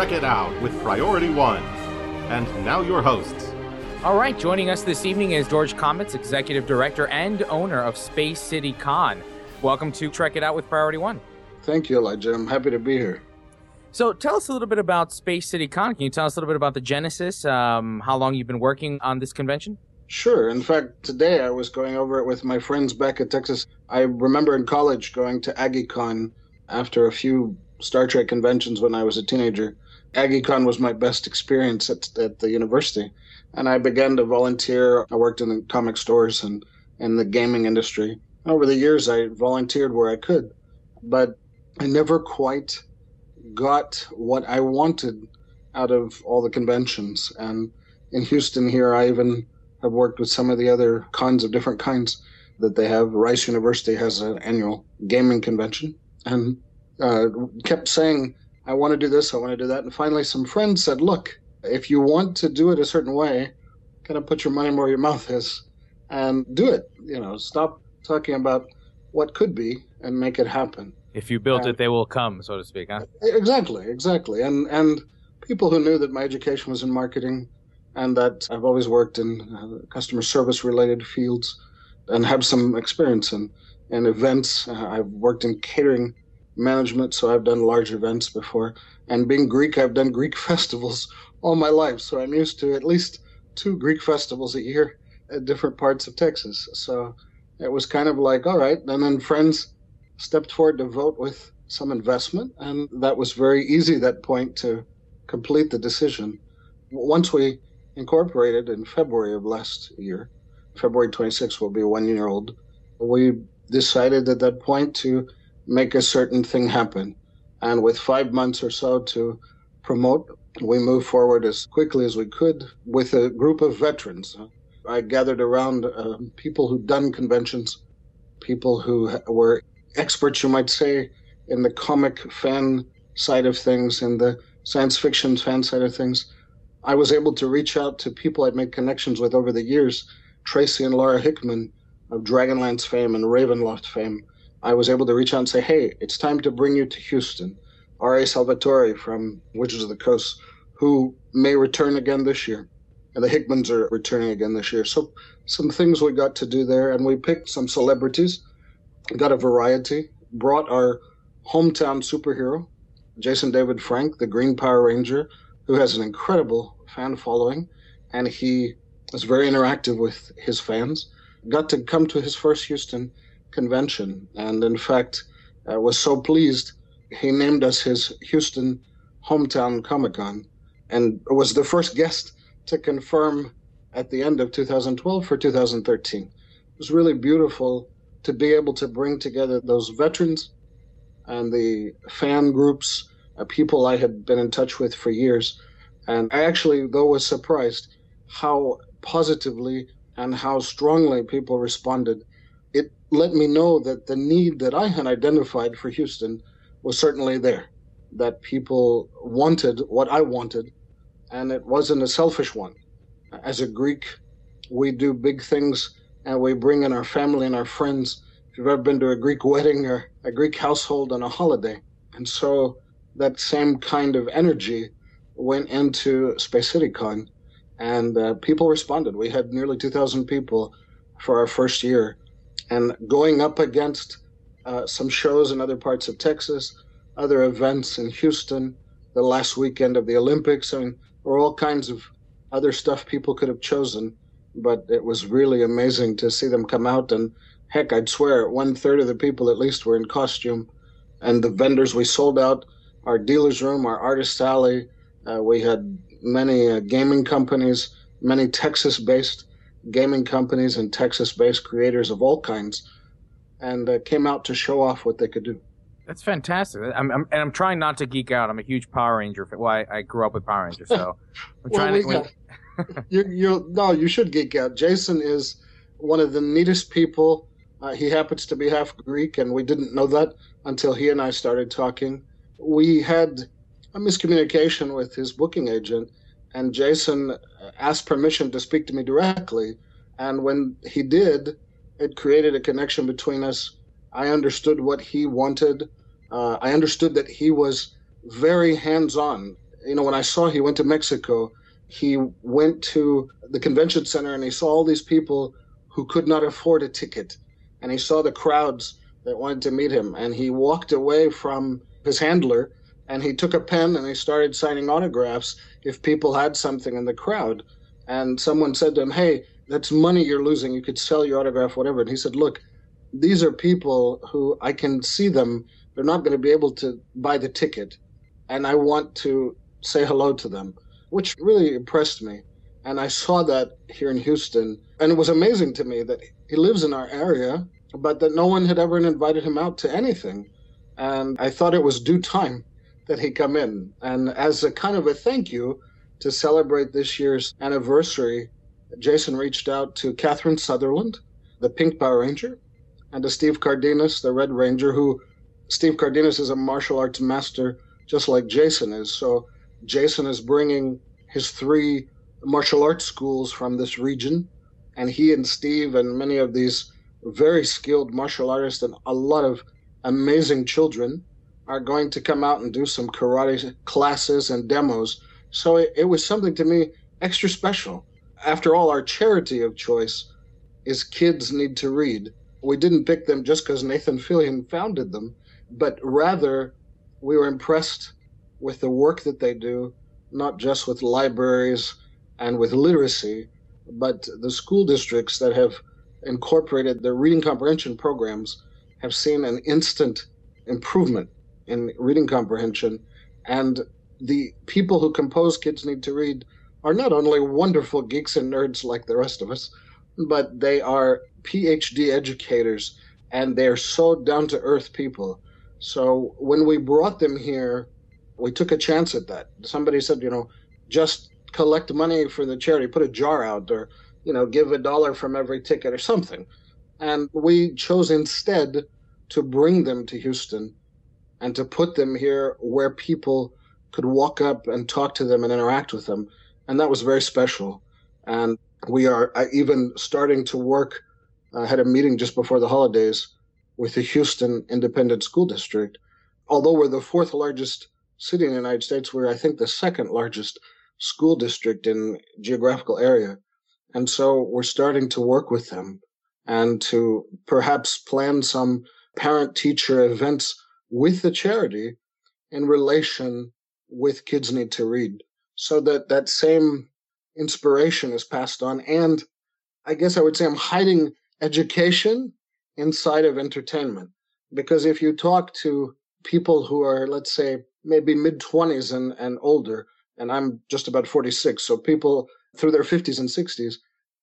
To Trek It Out with Priority One. And now your hosts. All right, joining us this evening is George Kometas, Executive Director and owner of Space City Con. Welcome to Trek It Out with Priority One. Thank you, Elijah. I'm happy to be here. So, tell us a little bit about Space City Con. Can you tell us a little bit about the genesis, um, how long you've been working on this convention? Sure. In fact, today I was going over it with my friends back at Texas. I remember in college going to AggieCon after a few Star Trek conventions when I was a teenager. AggieCon was my best experience at, at the university. And I began to volunteer. I worked in the comic stores and in the gaming industry. Over the years, I volunteered where I could, but I never quite got what I wanted out of all the conventions. And in Houston here, I even have worked with some of the other cons of different kinds that they have. Rice University has an annual gaming convention. And uh, kept saying, I want to do this, I want to do that. And finally, some friends said, Look, if you want to do it a certain way, kind of put your money where your mouth is and do it. You know, stop talking about what could be and make it happen. If you build and, it, they will come, so to speak, huh? Exactly, exactly. And and people who knew that my education was in marketing and that I've always worked in uh, customer service related fields and have some experience in, in events. Uh, I've worked in catering management, so I've done large events before. And being Greek, I've done Greek festivals all my life, so I'm used to at least two Greek festivals a year at different parts of Texas. So it was kind of like, all right. And then friends stepped forward to vote with some investment, and that was very easy that point to complete the decision. Once we incorporated in February of last year, February 26th will be one year old, we decided at that point to make a certain thing happen. And with five months or so to promote, we moved forward as quickly as we could with a group of veterans. I gathered around uh, people who'd done conventions, people who were experts, you might say, in the comic fan side of things, in the science fiction fan side of things. I was able to reach out to people I'd made connections with over the years, Tracy and Laura Hickman of Dragonlance fame and Ravenloft fame, I was able to reach out and say, hey, it's time to bring you to Houston. R.A. Salvatore from Wizards of the Coast, who may return again this year. And the Hickmans are returning again this year. So some things we got to do there, and we picked some celebrities, got a variety, brought our hometown superhero, Jason David Frank, the Green Power Ranger, who has an incredible fan following, and he is very interactive with his fans. Got to come to his first Houston convention, and in fact, uh, was so pleased he named us his Houston hometown Comic Con, and was the first guest to confirm at the end of 2012 for 2013. It was really beautiful to be able to bring together those veterans and the fan groups, uh, people I had been in touch with for years. And I actually, though, was surprised how positively and how strongly people responded let me know that the need that I had identified for Houston was certainly there, that people wanted what I wanted, and it wasn't a selfish one. As a Greek, we do big things and we bring in our family and our friends. If you've ever been to a Greek wedding or a Greek household on a holiday, and so that same kind of energy went into Space City Con, and uh, people responded. We had nearly 2,000 people for our first year and going up against uh, some shows in other parts of Texas, other events in Houston, the last weekend of the Olympics. I mean, or all kinds of other stuff people could have chosen, but it was really amazing to see them come out. And heck, I'd swear one third of the people at least were in costume, and the vendors we sold out our dealer's room, our artist alley. Uh, we had many uh, gaming companies, many Texas-based gaming companies and Texas based creators of all kinds and uh, came out to show off what they could do. That's fantastic. I'm, I'm, and I'm trying not to geek out. I'm a huge Power Ranger. Fan. Well, I, I grew up with Power Rangers, so I'm well, trying to. you, you, no, you should geek out. Jason is one of the neatest people. Uh, he happens to be half Greek, and we didn't know that until he and I started talking. We had a miscommunication with his booking agent, and Jason asked permission to speak to me directly. And when he did, it created a connection between us. I understood what he wanted. Uh, I understood that he was very hands on. You know, when I saw he went to Mexico, he went to the convention center and he saw all these people who could not afford a ticket. And he saw the crowds that wanted to meet him. And he walked away from his handler and he took a pen and he started signing autographs if people had something in the crowd. And someone said to him, Hey, that's money you're losing. You could sell your autograph, whatever. And he said, Look, these are people who I can see them. They're not going to be able to buy the ticket. And I want to say hello to them, which really impressed me. And I saw that here in Houston. And it was amazing to me that he lives in our area, but that no one had ever invited him out to anything. And I thought it was due time that he come in. And as a kind of a thank you to celebrate this year's anniversary, Jason reached out to Catherine Sutherland, the Pink Power Ranger, and to Steve Cardenas, the Red Ranger, who Steve Cardenas is a martial arts master just like Jason is. So Jason is bringing his three martial arts schools from this region, and he and Steve and many of these very skilled martial artists and a lot of amazing children are going to come out and do some karate classes and demos. So it, it was something to me extra special. After all, our charity of choice is Kids Need to Read we didn't pick them just because Nathan Fillion founded them, but rather we were impressed with the work that they do, not just with libraries and with literacy, but the school districts that have incorporated their reading comprehension programs have seen an instant improvement in reading comprehension. And the people who compose Kids Need to Read are not only wonderful geeks and nerds like the rest of us, but they are PhD educators and they're so down to earth people. So when we brought them here, we took a chance at that. Somebody said, you know, just collect money for the charity, put a jar out, or, you know, give a dollar from every ticket or something. And we chose instead to bring them to Houston and to put them here where people could walk up and talk to them and interact with them. And that was very special. And we are uh, even starting to work I had a meeting just before the holidays with the Houston Independent School District. Although we're the fourth largest city in the United States, we're, I think, the second largest school district in geographical area. And so we're starting to work with them and to perhaps plan some parent teacher events with the charity in relation with Kids Need to Read so that that same inspiration is passed on. And I guess I would say I'm hiding education inside of entertainment. Because if you talk to people who are, let's say, maybe mid 20s and, and older, and I'm just about 46, so people through their 50s and 60s,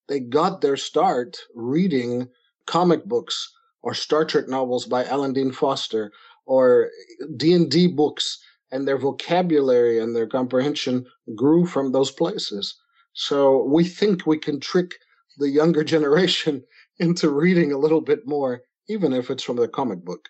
they got their start reading comic books or Star Trek novels by Alan Dean Foster or D&D books and their vocabulary and their comprehension grew from those places. So we think we can trick the younger generation into reading a little bit more, even if it's from the comic book.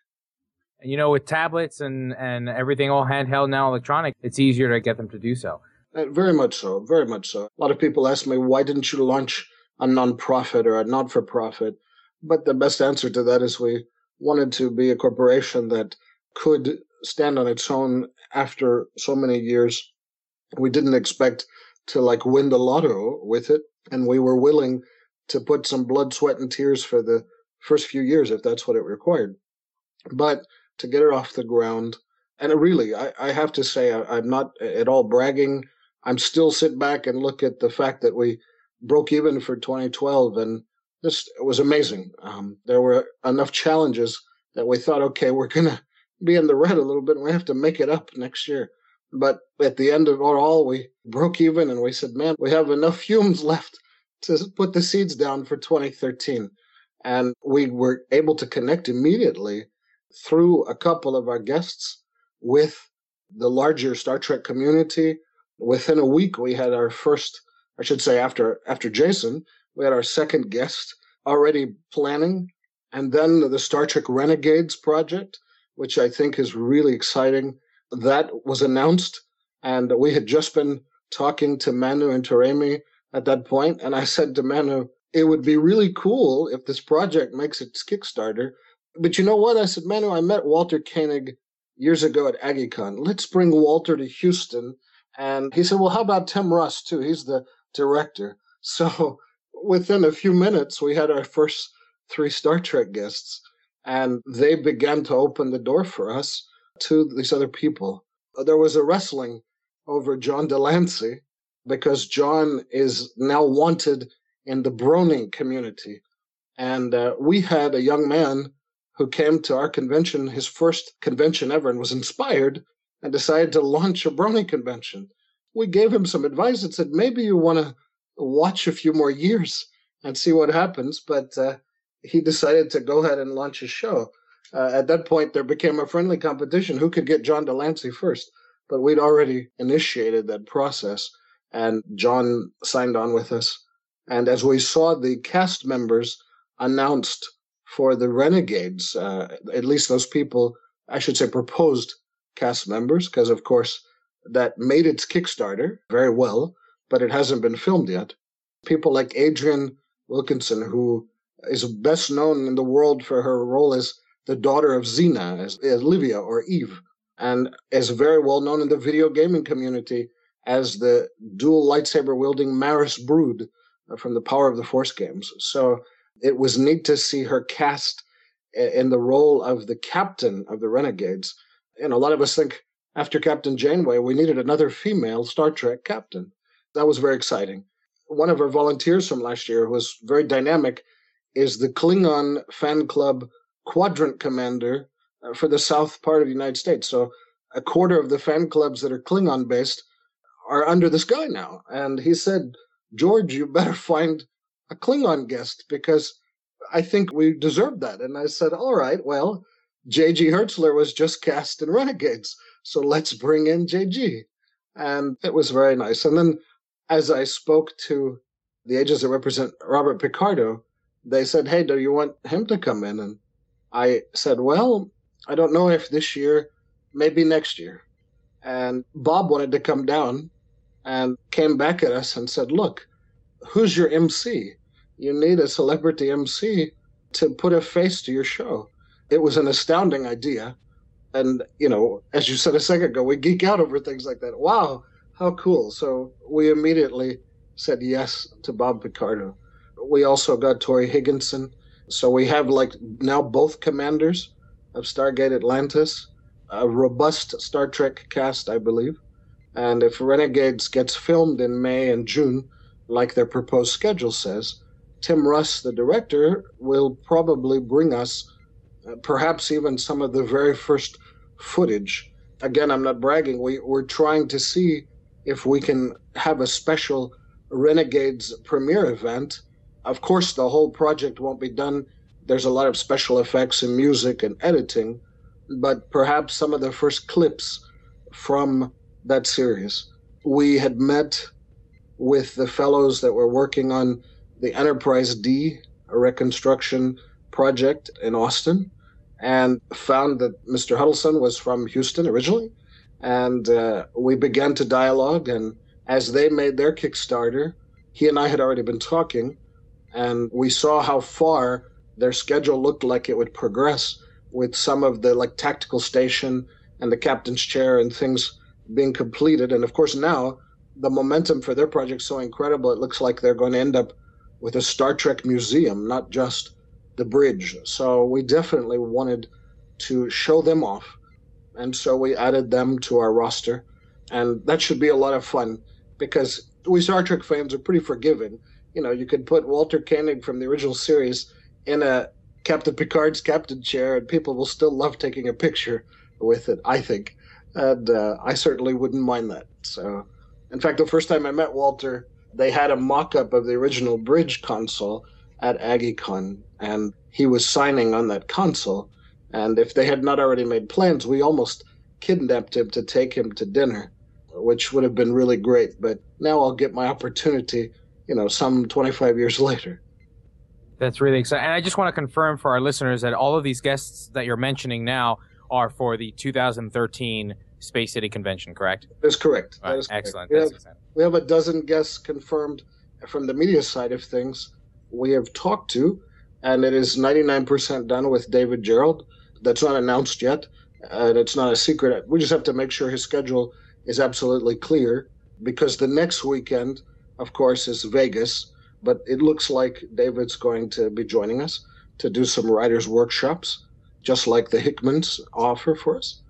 And you know, with tablets and, and everything all handheld now electronic, it's easier to get them to do so. Uh, very much so. Very much so. A lot of people ask me, why didn't you launch a nonprofit or a not for profit? But the best answer to that is we wanted to be a corporation that could stand on its own after so many years. We didn't expect to like win the lotto with it, and we were willing to put some blood, sweat, and tears for the first few years if that's what it required. But to get it off the ground, and really, I, I have to say, I, am not at all bragging. I'm still sit back and look at the fact that we broke even for 2012, and this was amazing. Um, there were enough challenges that we thought, okay, we're gonna be in the red a little bit, and we have to make it up next year. But at the end of it all, we broke even, and we said, man, we have enough fumes left to put the seeds down for 2013. And we were able to connect immediately through a couple of our guests with the larger Star Trek community. Within a week, we had our first, I should say, after after Jason, we had our second guest already planning, and then the Star Trek Renegades project, which I think is really exciting. That was announced, and we had just been talking to Manu Intiraymi at that point, and I said to Manu, it would be really cool if this project makes its Kickstarter. But you know what? I said, Manu, I met Walter Koenig years ago at AggieCon. Let's bring Walter to Houston. And he said, well, how about Tim Russ, too? He's the director. So within a few minutes, we had our first three Star Trek guests, and they began to open the door for us to these other people. There was a wrestling over John de Lancie because John is now wanted in the Brony community. And uh, we had a young man who came to our convention, his first convention ever, and was inspired and decided to launch a Brony convention. We gave him some advice and said, maybe you want to watch a few more years and see what happens. But uh, he decided to go ahead and launch a show. Uh, at that point, there became a friendly competition who could get John de Lancie first. But we'd already initiated that process, and John signed on with us. And as we saw the cast members announced for the Renegades, uh, at least those people, I should say, proposed cast members, because of course that made its Kickstarter very well, but it hasn't been filmed yet. People like Adrienne Wilkinson, who is best known in the world for her role as the daughter of Xena, as, as Livia or Eve, and is very well known in the video gaming community as the dual lightsaber wielding Maris Brood uh, from the Power of the Force games. So it was neat to see her cast in the role of the captain of the Renegades. And a lot of us think after Captain Janeway, we needed another female Star Trek captain. That was very exciting. One of our volunteers from last year was very dynamic is the Klingon fan club quadrant commander uh, for the south part of the United States. So a quarter of the fan clubs that are Klingon based are under this guy now. And he said, George, you better find a Klingon guest because I think we deserve that. And I said, all right, well, J.G. Hertzler was just cast in Renegades, so let's bring in J.G. And it was very nice. And then as I spoke to the agents that represent Robert Picardo, they said, hey, do you want him to come in? And I said, well, I don't know if this year, maybe next year. And Bob wanted to come down and came back at us and said, look, who's your MC? You need a celebrity MC to put a face to your show. It was an astounding idea. And, you know, as you said a second ago, we geek out over things like that. Wow, how cool. So we immediately said yes to Bob Picardo. We also got Tori Higginson. So we have like now both commanders of Stargate Atlantis, a robust Star Trek cast, I believe. And if Renegades gets filmed in May and June, like their proposed schedule says, Tim Russ, the director, will probably bring us uh, perhaps even some of the very first footage. Again, I'm not bragging. We, we're trying to see if we can have a special Renegades premiere event. Of course, the whole project won't be done. There's a lot of special effects and music and editing, but perhaps some of the first clips from that series. We had met with the fellows that were working on the Enterprise D reconstruction project in Austin and found that Mr. Huddleston was from Houston originally. And uh, we began to dialogue. And as they made their Kickstarter, he and I had already been talking, and we saw how far their schedule looked like it would progress with some of the like tactical station and the captain's chair and things being completed. And of course, now the momentum for their project so incredible. It looks like they're going to end up with a Star Trek museum, not just the bridge. So we definitely wanted to show them off. And so we added them to our roster. And that should be a lot of fun because we Star Trek fans are pretty forgiving. You know, you could put Walter Koenig from the original series in a Captain Picard's captain chair, and people will still love taking a picture with it, I think. And uh, I certainly wouldn't mind that. So in fact, the first time I met Walter, they had a mock up of the original Bridge console at AggieCon, and he was signing on that console. And if they had not already made plans, we almost kidnapped him to take him to dinner, which would have been really great. But now I'll get my opportunity, you know, some 25 years later. That's really exciting. And I just want to confirm for our listeners that all of these guests that you're mentioning now are for the 2013 Space City Convention, correct? That's correct. Right, That correct. excellent. We That's have, we have a dozen guests confirmed from the media side of things we have talked to, and it is 99% done with David Gerrold. That's not announced yet, and it's not a secret. We just have to make sure his schedule is absolutely clear because the next weekend, of course, is Vegas, but it looks like David's going to be joining us to do some writers' workshops, just like the Hickmans offer for us.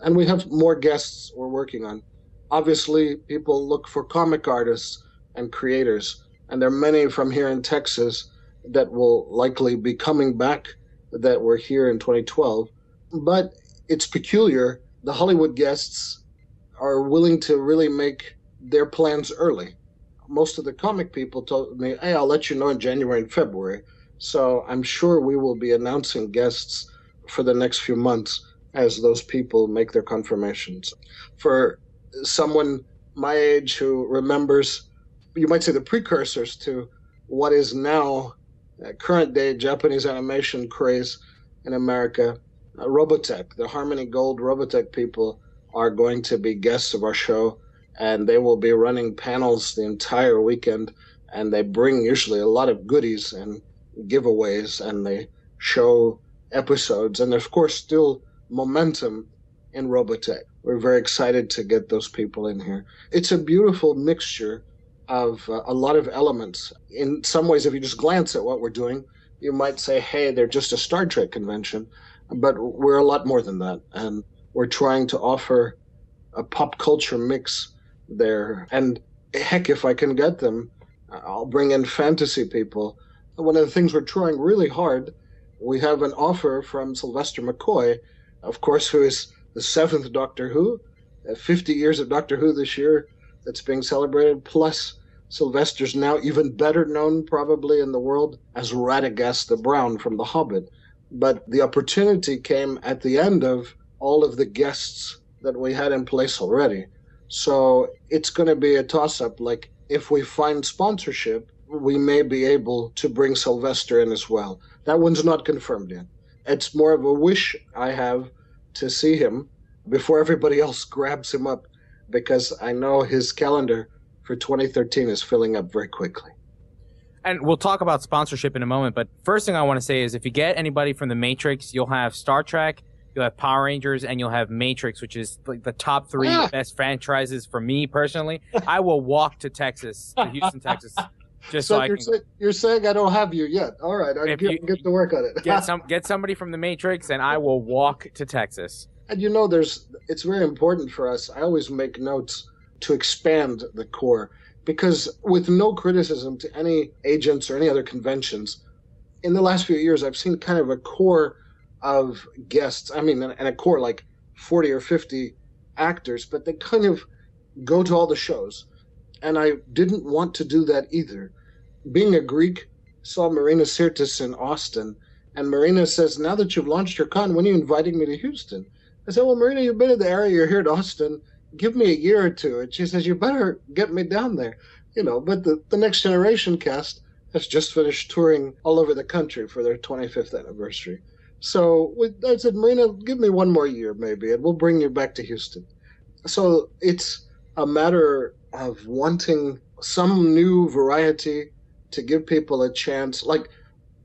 And we have more guests we're working on. Obviously people look for comic artists and creators and there are many from here in texas that will likely be coming back that were here in 2012 but it's peculiar the hollywood guests are willing to really make their plans early most of the comic people told me hey i'll let you know in january and february so i'm sure we will be announcing guests for the next few months as those people make their confirmations for someone my age who remembers, you might say, the precursors to what is now uh, current day Japanese animation craze in America. Uh, Robotech, the Harmony Gold Robotech people, are going to be guests of our show, and they will be running panels the entire weekend. And they bring usually a lot of goodies and giveaways, and they show episodes. And there's, of course, still momentum in Robotech. We're very excited to get those people in here. It's a beautiful mixture of uh, a lot of elements. In some ways, if you just glance at what we're doing, you might say, hey, they're just a Star Trek convention. But we're a lot more than that. And we're trying to offer a pop culture mix there. And heck, if I can get them, I'll bring in fantasy people. One of the things we're trying really hard, we have an offer from Sylvester McCoy, of course, who is the seventh Doctor Who, uh, 50 years of Doctor Who this year that's being celebrated, plus Sylvester's now even better known probably in the world as Radagast the Brown from The Hobbit. But the opportunity came at the end of all of the guests that we had in place already. So it's going to be a toss up. Like, if we find sponsorship, we may be able to bring Sylvester in as well. That one's not confirmed yet. It's more of a wish I have to see him before everybody else grabs him up because I know his calendar for 2013 is filling up very quickly. And we'll talk about sponsorship in a moment, but first thing I want to say is if you get anybody from the Matrix, you'll have Star Trek, you'll have Power Rangers, and you'll have Matrix, which is like the top three Ah. best franchises for me personally. I will walk to Texas, to Houston, Texas, just so, So you're, say, you're saying I don't have you yet. All right, I get, you- get to work on it. get some get somebody from the Matrix, and I will walk to Texas. And you know, there's it's very important for us. I always make notes to expand the core because, with no criticism to any agents or any other conventions, in the last few years, I've seen kind of a core of guests. I mean, and a core like 40 or 50 actors, but they kind of go to all the shows. And I didn't want to do that either. Being a Greek, saw Marina Sirtis in Austin, and Marina says, Now that you've launched your con, when are you inviting me to Houston? I said, Well, Marina, you've been in the area, you're here at Austin. Give me a year or two. And she says, You better get me down there. You know, but the, the Next Generation cast has just finished touring all over the country for their 25th anniversary. So I said, Marina, give me one more year maybe, and we'll bring you back to Houston. So it's a matter of wanting some new variety to give people a chance. Like,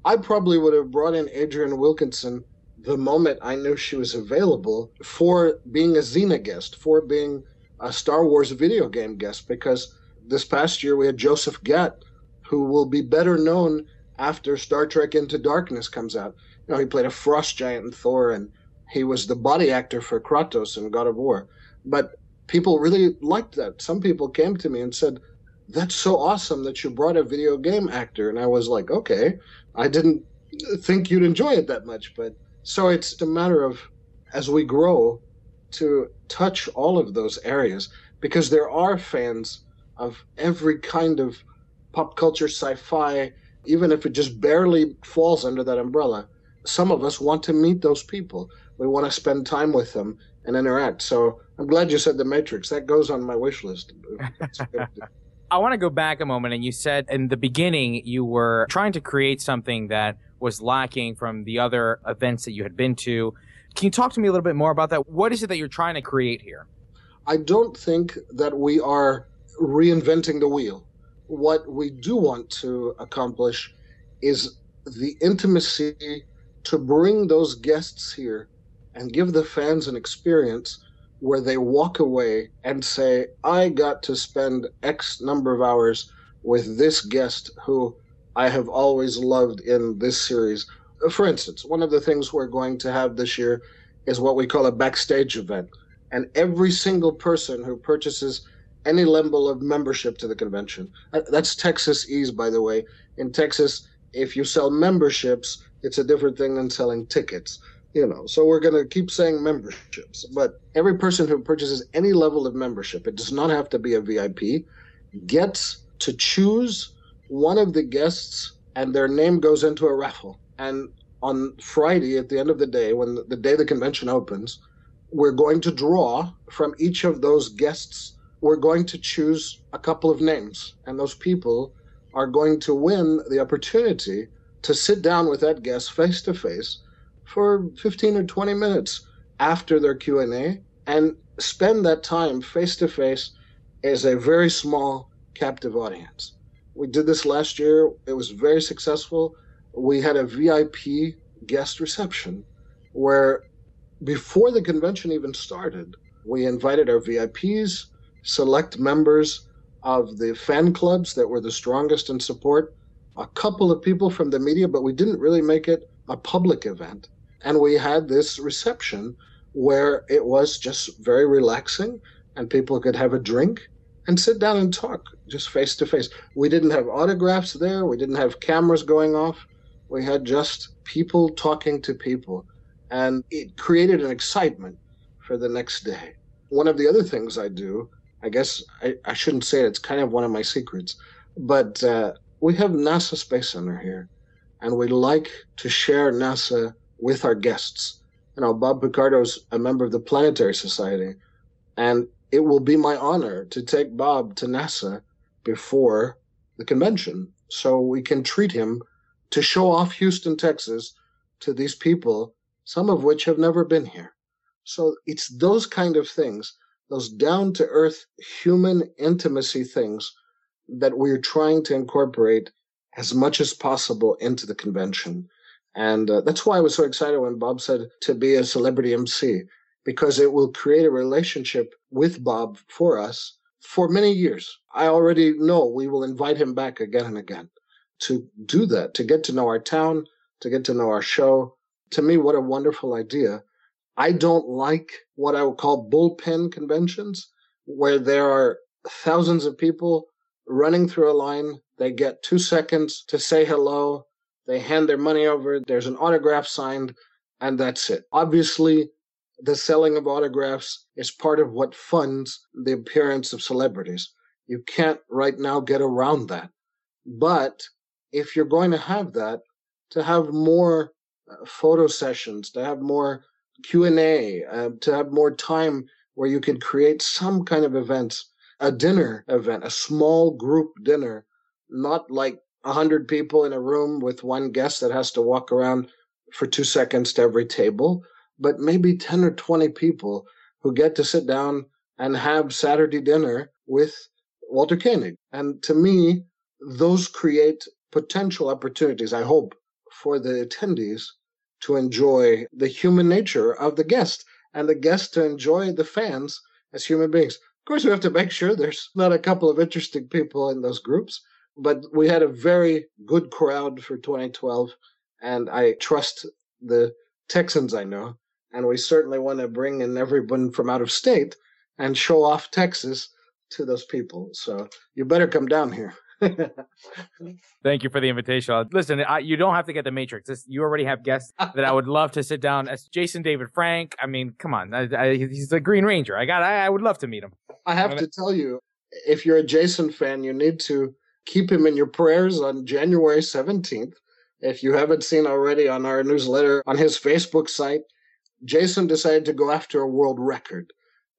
I probably would have brought in Adrienne Wilkinson the moment I knew she was available for being a Xena guest, for being a Star Wars video game guest, because this past year we had Joseph Gatt, who will be better known after Star Trek Into Darkness comes out. You know, he played a frost giant in Thor, and he was the body actor for Kratos in God of War. But people really liked that. Some people came to me and said, That's so awesome that you brought a video game actor. And I was like, Okay, I didn't think you'd enjoy it that much. But so it's a matter of, as we grow, to touch all of those areas because there are fans of every kind of pop culture, sci fi, even if it just barely falls under that umbrella. Some of us want to meet those people. We want to spend time with them and interact. So I'm glad you said the Matrix. That goes on my wish list. I want to go back a moment, and you said in the beginning you were trying to create something that was lacking from the other events that you had been to. Can you talk to me a little bit more about that? What is it that you're trying to create here? I don't think that we are reinventing the wheel. What we do want to accomplish is the intimacy to bring those guests here and give the fans an experience where they walk away and say, I got to spend X number of hours with this guest who I have always loved in this series. For instance, one of the things we're going to have this year is what we call a backstage event. And every single person who purchases any level of membership to the convention, uh, that's Texas Ease, by the way. In Texas, if you sell memberships, it's a different thing than selling tickets you know. So we're going to keep saying memberships but every person who purchases any level of membership it does not have to be a vip gets to choose one of the guests and their name goes into a raffle. And on friday at the end of the day when the day the convention opens we're going to draw from each of those guests. We're going to choose a couple of names and those people are going to win the opportunity to sit down with that guest face to face for 15 or 20 minutes after their Q&A and spend that time face to face as a very small captive audience. We did this last year. It was very successful. We had a VIP guest reception where before the convention even started, we invited our VIPs, select members of the fan clubs that were the strongest in support, a couple of people from the media, but we didn't really make it a public event. And we had this reception where it was just very relaxing and people could have a drink and sit down and talk just face to face. We didn't have autographs there, we didn't have cameras going off. We had just people talking to people. And it created an excitement for the next day. One of the other things I do, I guess I, I shouldn't say it, it's kind of one of my secrets, but uh, we have NASA Space Center here. And we like to share NASA with our guests. You know, Bob Picardo's a member of the Planetary Society, and it will be my honor to take Bob to NASA before the convention so we can treat him to show off Houston, Texas to these people, some of which have never been here. So it's those kind of things, those down to earth human intimacy things that we're trying to incorporate as much as possible into the convention. And uh, that's why I was so excited when Bob said to be a celebrity MC, because it will create a relationship with Bob for us for many years. I already know we will invite him back again and again to do that, to get to know our town, to get to know our show. To me, what a wonderful idea. I don't like what I would call bullpen conventions, where there are thousands of people running through a line. They get two seconds to say hello they hand their money over, there's an autograph signed, and that's it. Obviously, the selling of autographs is part of what funds the appearance of celebrities. You can't right now get around that. But if you're going to have that, to have more uh, photo sessions, to have more Q&A, uh, to have more time where you could create some kind of events, a dinner event, a small group dinner, not like 100 people in a room with one guest that has to walk around for two seconds to every table, but maybe 10 or 20 people who get to sit down and have Saturday dinner with Walter Koenig. And to me, those create potential opportunities, I hope, for the attendees to enjoy the human nature of the guest and the guest to enjoy the fans as human beings. Of course, we have to make sure there's not a couple of interesting people in those groups, but we had a very good crowd for 2012, and I trust the Texans I know, and we certainly want to bring in everyone from out of state and show off Texas to those people. So you better come down here. Thank you for the invitation. Listen, I, you don't have to get the Matrix. This, you already have guests that I would love to sit down. As Jason David Frank. I mean, come on, I, I, he's the Green Ranger. I got. I, would love to meet him. I have to tell you, if you're a Jason fan, you need to keep him in your prayers on January 17th If you haven't seen already on our newsletter on his Facebook site, Jason decided to go after a world record.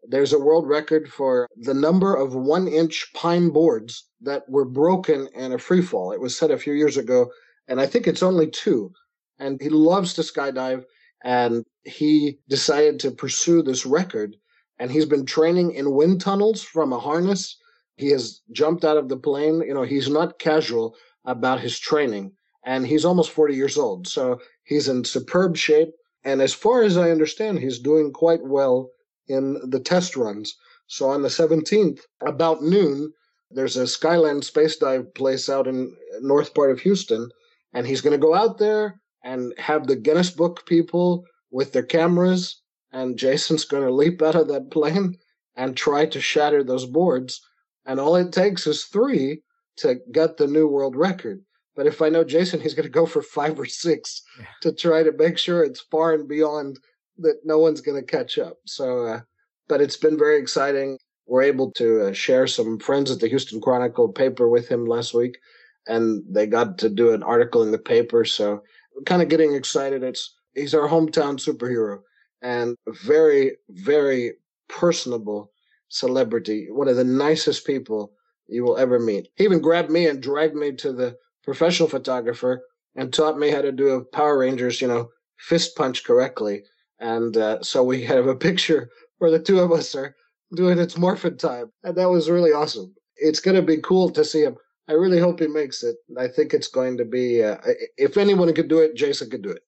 There's a world record for the number of one inch pine boards that were broken in a free fall. It was set a few years ago, and I think it's only two. And he loves to skydive, and he decided to pursue this record. And he's been training in wind tunnels from a harness. He has jumped out of the plane. You know, he's not casual about his training, and he's almost 40 years old. So he's in superb shape. And as far as I understand, he's doing quite well in the test runs. So on the 17th, about noon, there's a Skyland space dive place out in north part of Houston, and he's going to go out there and have the Guinness Book people with their cameras, and Jason's going to leap out of that plane and try to shatter those boards. And all it takes is three to get the new world record. But if I know Jason, he's going to go for five or six yeah. to try to make sure it's far and beyond that no one's going to catch up. So, uh, but it's been very exciting. We're able to uh, share some friends at the Houston Chronicle paper with him last week, and they got to do an article in the paper. So, kind of getting excited. It's he's our hometown superhero and very, very personable celebrity. One of the nicest people you will ever meet. He even grabbed me and dragged me to the professional photographer and taught me how to do a Power Rangers, you know, fist punch correctly. And uh, so we have a picture where the two of us are doing its morphin time. And that was really awesome. It's going to be cool to see him. I really hope he makes it. I think it's going to be, uh, if anyone could do it, Jason could do it.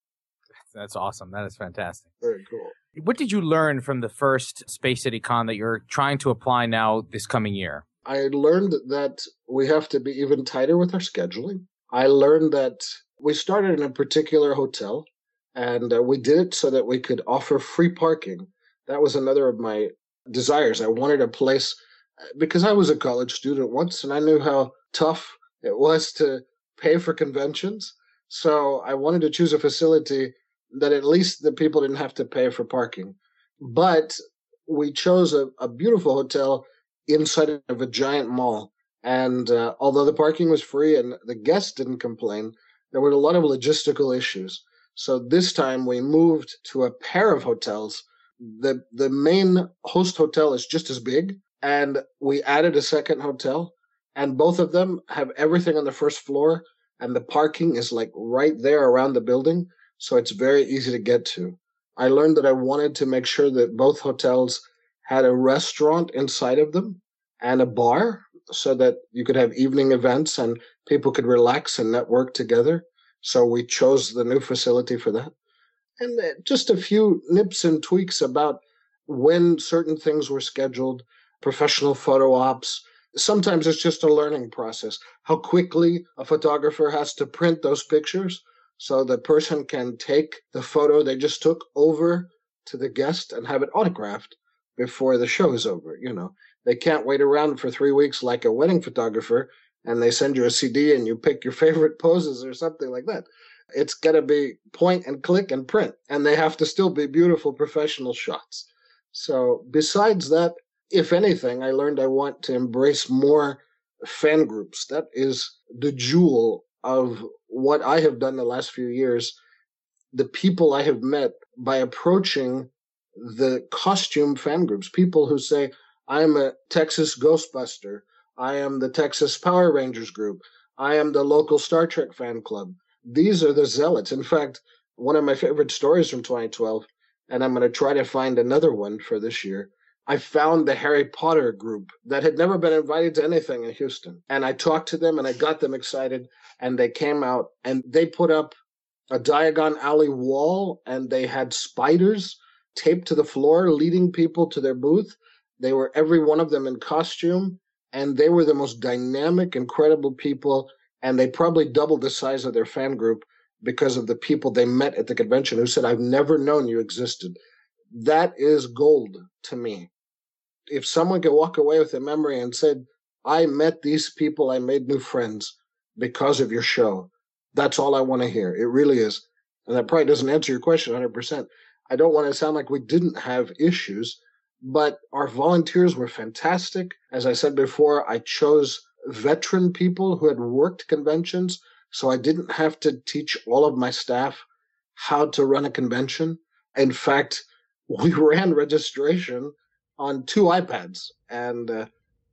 That's awesome. That is fantastic. Very cool. What did you learn from the first Space City Con that you're trying to apply now this coming year? I learned that we have to be even tighter with our scheduling. I learned that we started in a particular hotel and uh, we did it so that we could offer free parking. That was another of my desires. I wanted a place uh, because I was a college student once and I knew how tough it was to pay for conventions. So I wanted to choose a facility that at least the people didn't have to pay for parking. But we chose a, a beautiful hotel inside of a giant mall. And uh, although the parking was free and the guests didn't complain, there were a lot of logistical issues. So this time we moved to a pair of hotels. The the main host hotel is just as big, and we added a second hotel, and both of them have everything on the first floor, and the parking is like right there around the building, so it's very easy to get to. I learned that I wanted to make sure that both hotels had a restaurant inside of them and a bar so that you could have evening events and people could relax and network together. So we chose the new facility for that. And uh, just a few nips and tweaks about when certain things were scheduled, professional photo ops. Sometimes it's just a learning process. How quickly a photographer has to print those pictures so the person can take the photo they just took over to the guest and have it autographed before the show is over. You know, they can't wait around for three weeks like a wedding photographer and they send you a CD and you pick your favorite poses or something like that. It's got to be point and click and print, and they have to still be beautiful professional shots. So, besides that, if anything, I learned I want to embrace more fan groups. That is the jewel of what I have done the last few years. The people I have met by approaching the costume fan groups, people who say, I'm a Texas Ghostbuster I am the Texas Power Rangers group. I am the local Star Trek fan club. These are the zealots. In fact, one of my favorite stories from 2012, and I'm going to try to find another one for this year. I found the Harry Potter group that had never been invited to anything in Houston. And I talked to them and I got them excited. And they came out and they put up a Diagon Alley wall and they had spiders taped to the floor, leading people to their booth. They were every one of them in costume and they were the most dynamic, incredible people. And they probably doubled the size of their fan group because of the people they met at the convention who said, I've never known you existed. That is gold to me. If someone could walk away with a memory and said, I met these people, I made new friends because of your show. That's all I want to hear. It really is. And that probably doesn't answer your question 100%. I don't want to sound like we didn't have issues but our volunteers were fantastic. As I said before, I chose veteran people who had worked conventions So I didn't have to teach all of my staff how to run a convention. In fact, we ran registration on two iPads and uh,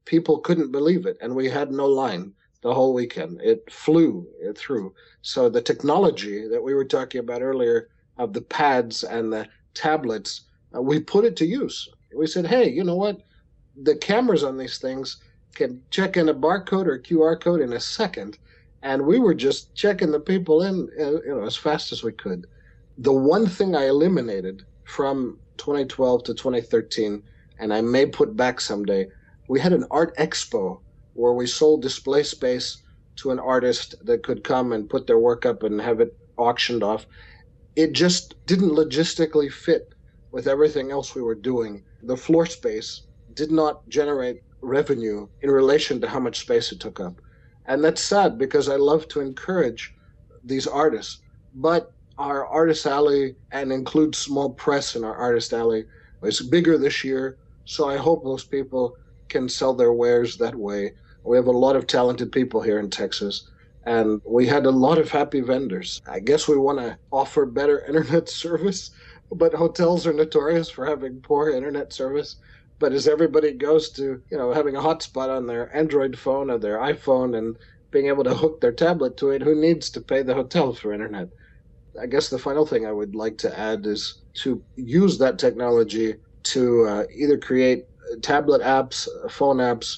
people couldn't believe it. And we had no line the whole weekend. It flew it through. So the technology that we were talking about earlier of the pads and the tablets, uh, we put it to use. We said, hey, you know what? The cameras on these things can check in a barcode or QR code in a second. And we were just checking the people in, uh, you know, as fast as we could. The one thing I eliminated from 2012 to 2013, and I may put back someday, we had an art expo where we sold display space to an artist that could come and put their work up and have it auctioned off. It just didn't logistically fit with everything else we were doing. The floor space did not generate revenue in relation to how much space it took up. And that's sad because I love to encourage these artists. But our artist alley and include small press in our artist alley is bigger this year. So I hope those people can sell their wares that way. We have a lot of talented people here in Texas, and we had a lot of happy vendors. I guess we want to offer better internet service, but hotels are notorious for having poor internet service. But as everybody goes to, you know, having a hotspot on their Android phone or their iPhone and being able to hook their tablet to it, who needs to pay the hotel for internet? I guess the final thing I would like to add is to use that technology to uh, either create tablet apps, phone apps,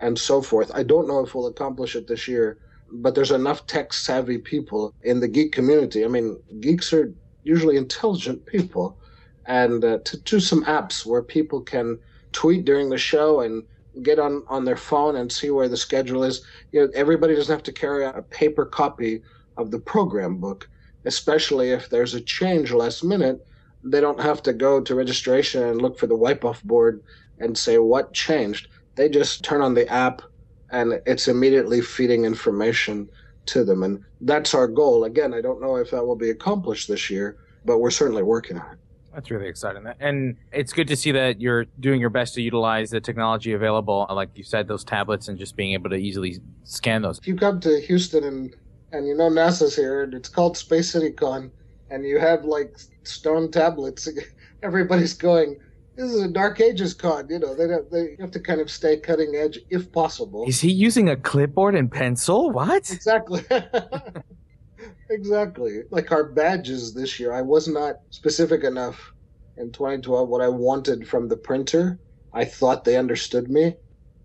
and so forth. I don't know if we'll accomplish it this year, but there's enough tech savvy people in the geek community. I mean, geeks are usually intelligent people, and uh, to do some apps where people can tweet during the show and get on on their phone and see where the schedule is. You know, everybody doesn't have to carry a paper copy of the program book, especially if there's a change last minute. They don't have to go to registration and look for the wipe off board and say what changed. They just turn on the app and it's immediately feeding information to them. And that's our goal. Again, I don't know if that will be accomplished this year, but we're certainly working on it. That's really exciting. And it's good to see that you're doing your best to utilize the technology available, like you said, those tablets and just being able to easily scan those. If you come to Houston and, and you know NASA's here, and it's called Space City Con, and you have like stone tablets, everybody's going, this is a Dark Ages con. You know, they have, they have to kind of stay cutting edge if possible. Is he using a clipboard and pencil? What? Exactly. exactly. Like our badges this year, I was not specific enough in 2012 what I wanted from the printer. I thought they understood me,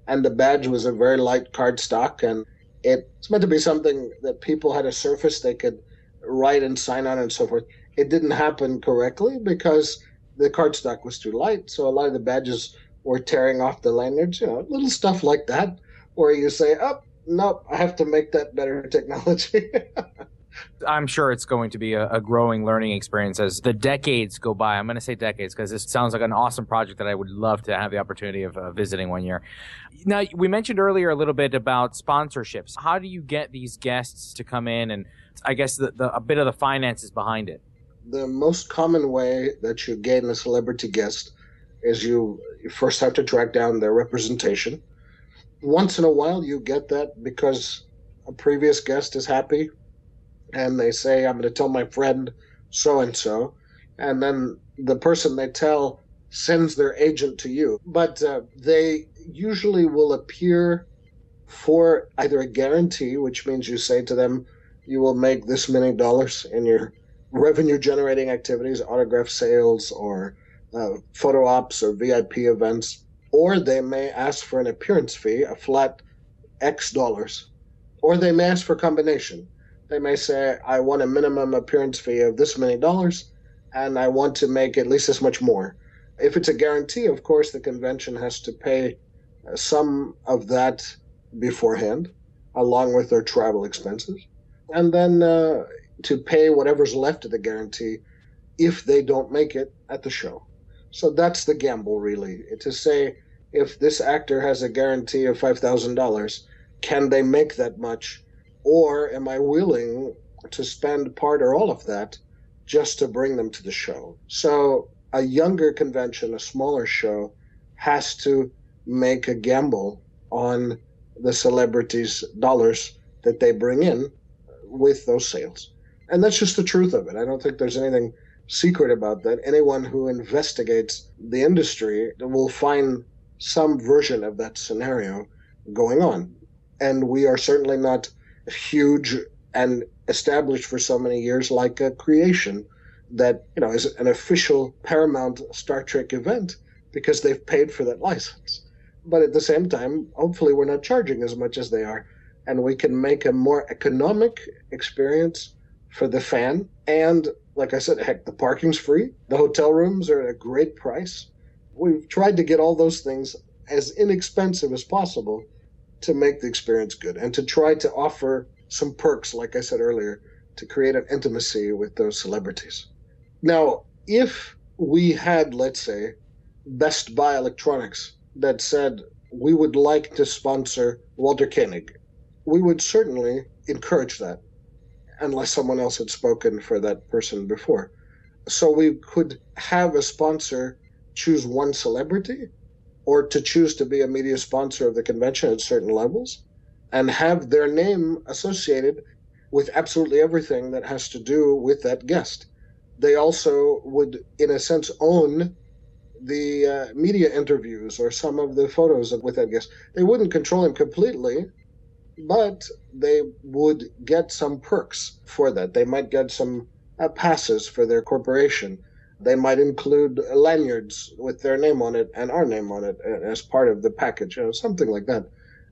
and the badge was a very light card stock, and it's meant to be something that people had a surface they could write and sign on and so forth. It didn't happen correctly because the cardstock was too light, so a lot of the badges were tearing off the lanyards. You know, little stuff like that, where you say, "Oh, nope, I have to make that better technology." I'm sure it's going to be a, a, growing learning experience as the decades go by. I'm going to say decades because this sounds like an awesome project that I would love to have the opportunity of uh, visiting one year. Now, we mentioned earlier a little bit about sponsorships. How do you get these guests to come in and I guess the, the, a bit of the finances behind it? The most common way that you gain a celebrity guest is you, you first have to track down their representation. Once in a while, you get that because a previous guest is happy and they say, I'm going to tell my friend so and so. And then the person they tell sends their agent to you. But uh, they usually will appear for either a guarantee, which means you say to them, you will make this many dollars in your revenue generating activities, autograph sales, or uh, photo ops or VIP events, or they may ask for an appearance fee, a flat X dollars, or they may ask for a combination. They may say, I want a minimum appearance fee of this many dollars, and I want to make at least this much more. If it's a guarantee, of course, the convention has to pay uh, some of that beforehand, along with their travel expenses. And then uh, to pay whatever's left of the guarantee if they don't make it at the show. So that's the gamble, really. Eh, to say if this actor has a guarantee of $5,000, can they make that much? Or am I willing to spend part or all of that just to bring them to the show? So a younger convention, a smaller show, has to make a gamble on the celebrities' dollars that they bring in with those sales. And that's just the truth of it. I don't think there's anything secret about that. Anyone who investigates the industry will find some version of that scenario going on. And we are certainly not huge and established for so many years like a creation that you know is an official paramount star trek event because they've paid for that license but at the same time hopefully we're not charging as much as they are and we can make a more economic experience for the fan. And like i said heck the parking's free. The hotel rooms are at a great price. We've tried to get all those things as inexpensive as possible to make the experience good and to try to offer some perks, like I said earlier, to create an intimacy with those celebrities. Now, if we had, let's say, Best Buy Electronics that said we would like to sponsor Walter Koenig, we would certainly encourage that, unless someone else had spoken for that person before. So we could have a sponsor choose one celebrity or to choose to be a media sponsor of the convention at certain levels and have their name associated with absolutely everything that has to do with that guest. They also would, in a sense, own the uh, media interviews or some of the photos of, with that guest. They wouldn't control him completely, but they would get some perks for that. They might get some uh, passes for their corporation. They might include lanyards with their name on it and our name on it uh, as part of the package, you know, something like that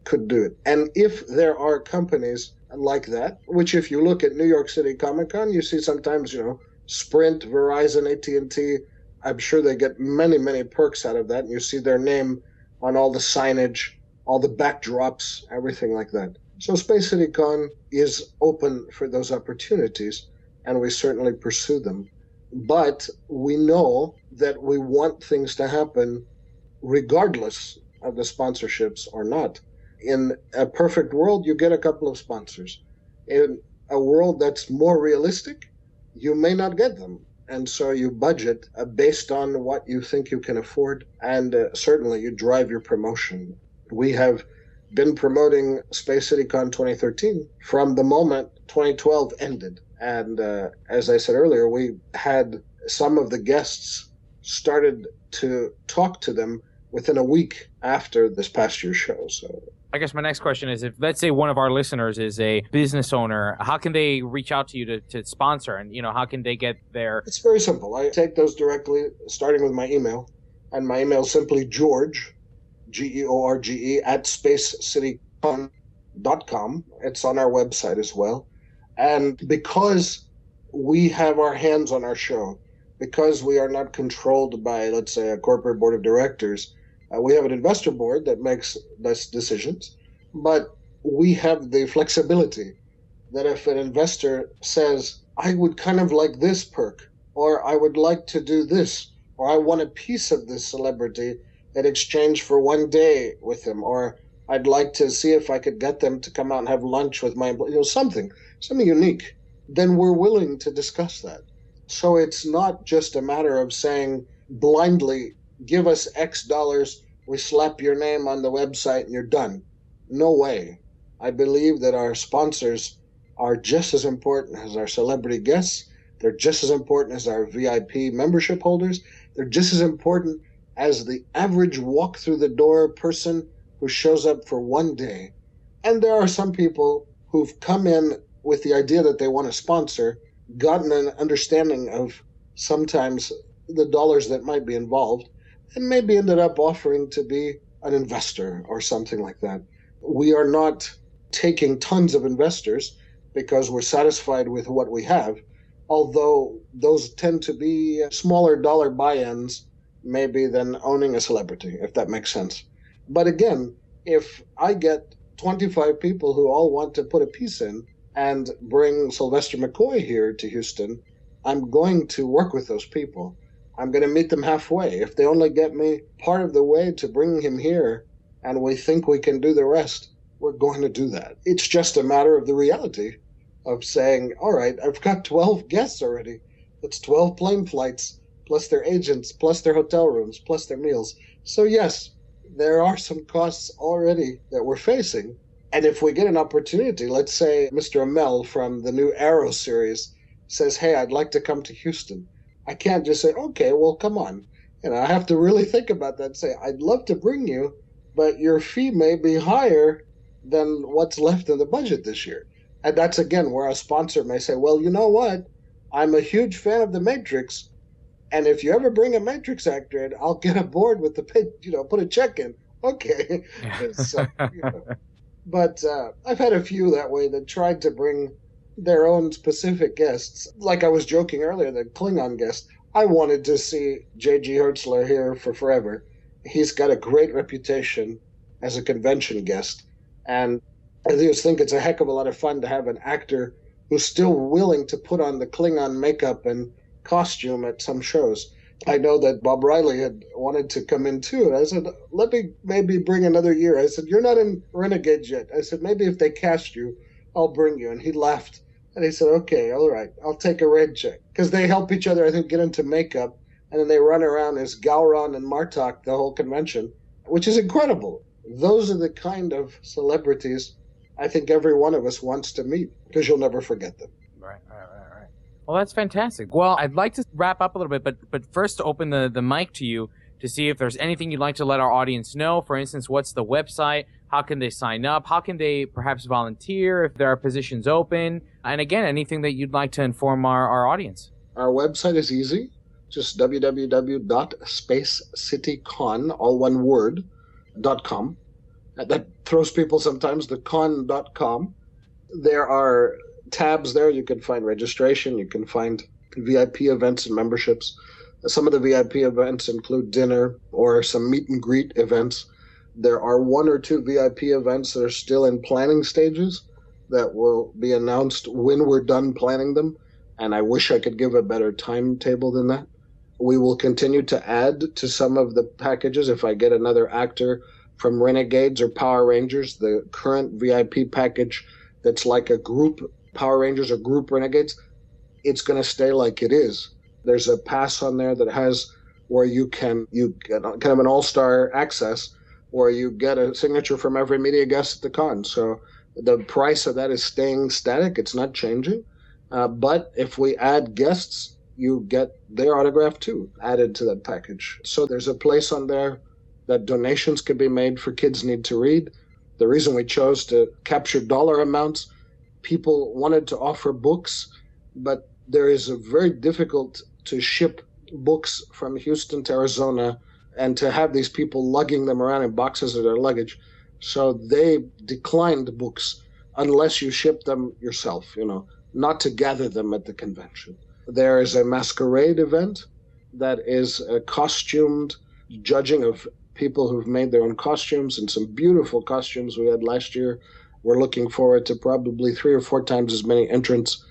could do it. And if there are companies like that, which if you look at New York City Comic Con, you see sometimes, you know, Sprint, Verizon, AT&T, I'm sure they get many, many perks out of that. And you see their name on all the signage, all the backdrops, everything like that. So Space City Con is open for those opportunities, and we certainly pursue them. But we know that we want things to happen regardless of the sponsorships or not in a perfect world, you get a couple of sponsors. In a world that's more realistic, you may not get them. And so you budget uh, based on what you think you can afford, and uh, certainly you drive your promotion. We have been promoting Space City Con 2013 from the moment 2012 ended. And uh, as I said earlier, we had some of the guests started to talk to them within a week after this past year's show. So I guess my next question is if let's say one of our listeners is a business owner, how can they reach out to you to, to sponsor and you know how can they get their It's very simple. I take those directly starting with my email. And my email is simply George G E O R G E at spacecitycon.com. It's on our website as well. And because we have our hands on our show, because we are not controlled by, let's say, a corporate board of directors, uh, we have an investor board that makes those decisions, but we have the flexibility that if an investor says, I would kind of like this perk, or I would like to do this, or I want a piece of this celebrity in exchange for one day with him, or I'd like to see if I could get them to come out and have lunch with my employees, you know, something, something unique, then we're willing to discuss that. So it's not just a matter of saying blindly, give us X dollars, we slap your name on the website and you're done. No way. I believe that our sponsors are just as important as our celebrity guests. They're just as important as our VIP membership holders. They're just as important as the average walk through the door person who shows up for one day. And there are some people who've come in with the idea that they want to sponsor, gotten an understanding of sometimes the dollars that might be involved, and maybe ended up offering to be an investor or something like that. We are not taking tons of investors because we're satisfied with what we have, although those tend to be smaller dollar buy ins, maybe than owning a celebrity, if that makes sense. But again, if I get 25 people who all want to put a piece in and bring Sylvester McCoy here to Houston, I'm going to work with those people I'm going to meet them halfway. If they only get me part of the way to bring him here and we think we can do the rest, we're going to do that. It's just a matter of the reality of saying, all right, I've got 12 guests already. That's 12 plane flights, plus their agents, plus their hotel rooms, plus their meals. So, yes, there are some costs already that we're facing, And if we get an opportunity, let's say Mr. Amell from the new Arrow series says, Hey, I'd like to come to Houston. I can't just say, Okay, well, come on. And I have to really think about that and say, I'd love to bring you, but your fee may be higher than what's left in the budget this year. And that's again where a sponsor may say, Well, you know what? I'm a huge fan of the Matrix. And if you ever bring a Matrix actor in, I'll get aboard with the pay, you know, put a check in. Okay. so, you know. But uh, I've had a few that way that tried to bring their own specific guests. Like I was joking earlier, the Klingon guest. I wanted to see J.G. Hertzler here for forever. He's got a great reputation as a convention guest. And I just think it's a heck of a lot of fun to have an actor who's still willing to put on the Klingon makeup and costume at some shows. I know that Bob O'Reilly had wanted to come in too. And I said, let me maybe bring another year. I said, you're not in Renegades yet. I said, maybe if they cast you, I'll bring you. And he laughed. And he said, okay, all right, I'll take a red check. Because they help each other, I think, get into makeup. And then they run around as Gowron and Martok the whole convention, which is incredible. Those are the kind of celebrities I think every one of us wants to meet because you'll never forget them. Right, right, right, right. Well, that's fantastic. Well, I'd like to wrap up a little bit, but but first to open the, the mic to you to see if there's anything you'd like to let our audience know. For instance, what's the website? How can they sign up? How can they perhaps volunteer if there are positions open? And again, anything that you'd like to inform our, our audience. Our website is easy. Just www.spacecitycon, all one word, dot com that throws people sometimes, the con.com. There are tabs there. You can find registration, you can find VIP events and memberships. Some of the VIP events include dinner or some meet and greet events. There are one or two VIP events that are still in planning stages that will be announced when we're done planning them. And I wish I could give a better timetable than that. We will continue to add to some of the packages if I get another actor from Renegades or Power Rangers, the current VIP package that's like a group Power Rangers or group Renegades, it's going to stay like it is. There's a pass on there that has where you can you get kind of an all-star access where you get a signature from every media guest at the con. So the price of that is staying static; it's not changing. Uh, but if we add guests, you get their autograph too added to that package. So there's a place on there that donations could be made for Kids Need to Read. The reason we chose to capture dollar amounts, people wanted to offer books, but there is a very difficult to ship books from Houston to Arizona and to have these people lugging them around in boxes of their luggage. So they declined books unless you ship them yourself, you know, not to gather them at the convention. There is a masquerade event that is a costumed judging of people who've made their own costumes and some beautiful costumes we had last year. We're looking forward to probably three or four times as many entrants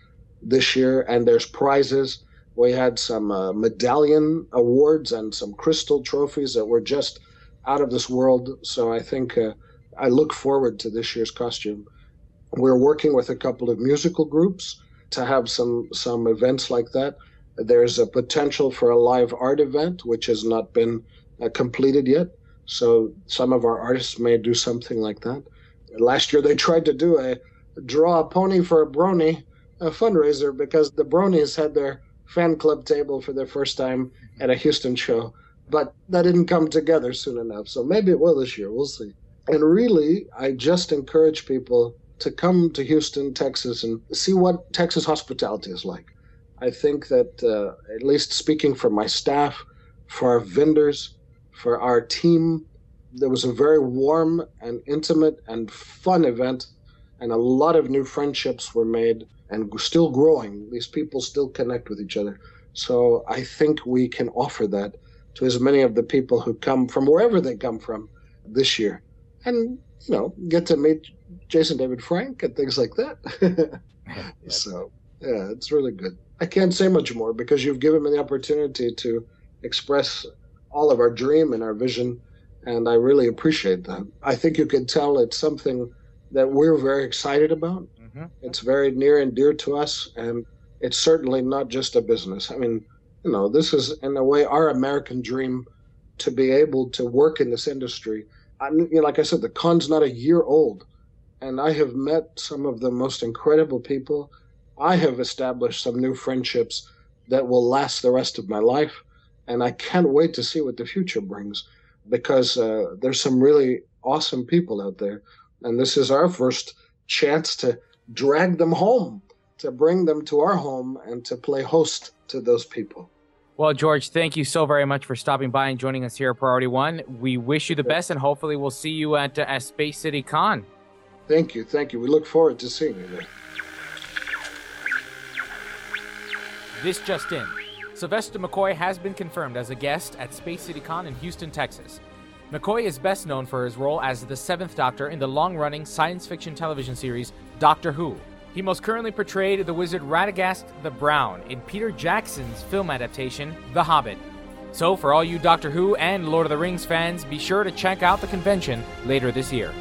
this year, and there's prizes. We had some uh, medallion awards and some crystal trophies that were just out of this world. So I think uh, I look forward to this year's costume. We're working with a couple of musical groups to have some some events like that. There's a potential for a live art event, which has not been uh, completed yet. So some of our artists may do something like that. Last year they tried to do a draw a pony for a brony a fundraiser because the bronies had their fan club table for their first time at a Houston show, but that didn't come together soon enough. So maybe it will this year. We'll see. And really, I just encourage people to come to Houston, Texas, and see what Texas hospitality is like. I think that, uh, at least speaking for my staff, for our vendors, for our team. There was a very warm and intimate and fun event, and a lot of new friendships were made and still growing. These people still connect with each other. So I think we can offer that to as many of the people who come from wherever they come from this year. And, you know, get to meet Jason David Frank and things like that. so, yeah, it's really good. I can't say much more because you've given me the opportunity to express all of our dream and our vision. And I really appreciate that. I think you can tell it's something that we're very excited about. Mm-hmm. It's very near and dear to us. And it's certainly not just a business. I mean, you know, this is in a way our American dream to be able to work in this industry. I, you know, like I said, the con's not a year old, and I have met some of the most incredible people. I have established some new friendships that will last the rest of my life, and I can't wait to see what the future brings because uh, there's some really awesome people out there, and this is our first chance to drag them home, to bring them to our home, and to play host to those people. Well, George, thank you so very much for stopping by and joining us here at Priority One. We wish you the best, and hopefully, we'll see you at, uh, at Space City Con. Thank you, thank you. We look forward to seeing you there. This just in. Sylvester McCoy has been confirmed as a guest at Space City Con in Houston, Texas. McCoy is best known for his role as the Seventh Doctor in the long running science fiction television series Doctor Who. He most currently portrayed the wizard Radagast the Brown in Peter Jackson's film adaptation, The Hobbit. So, for all you Doctor Who and Lord of the Rings fans, be sure to check out the convention later this year.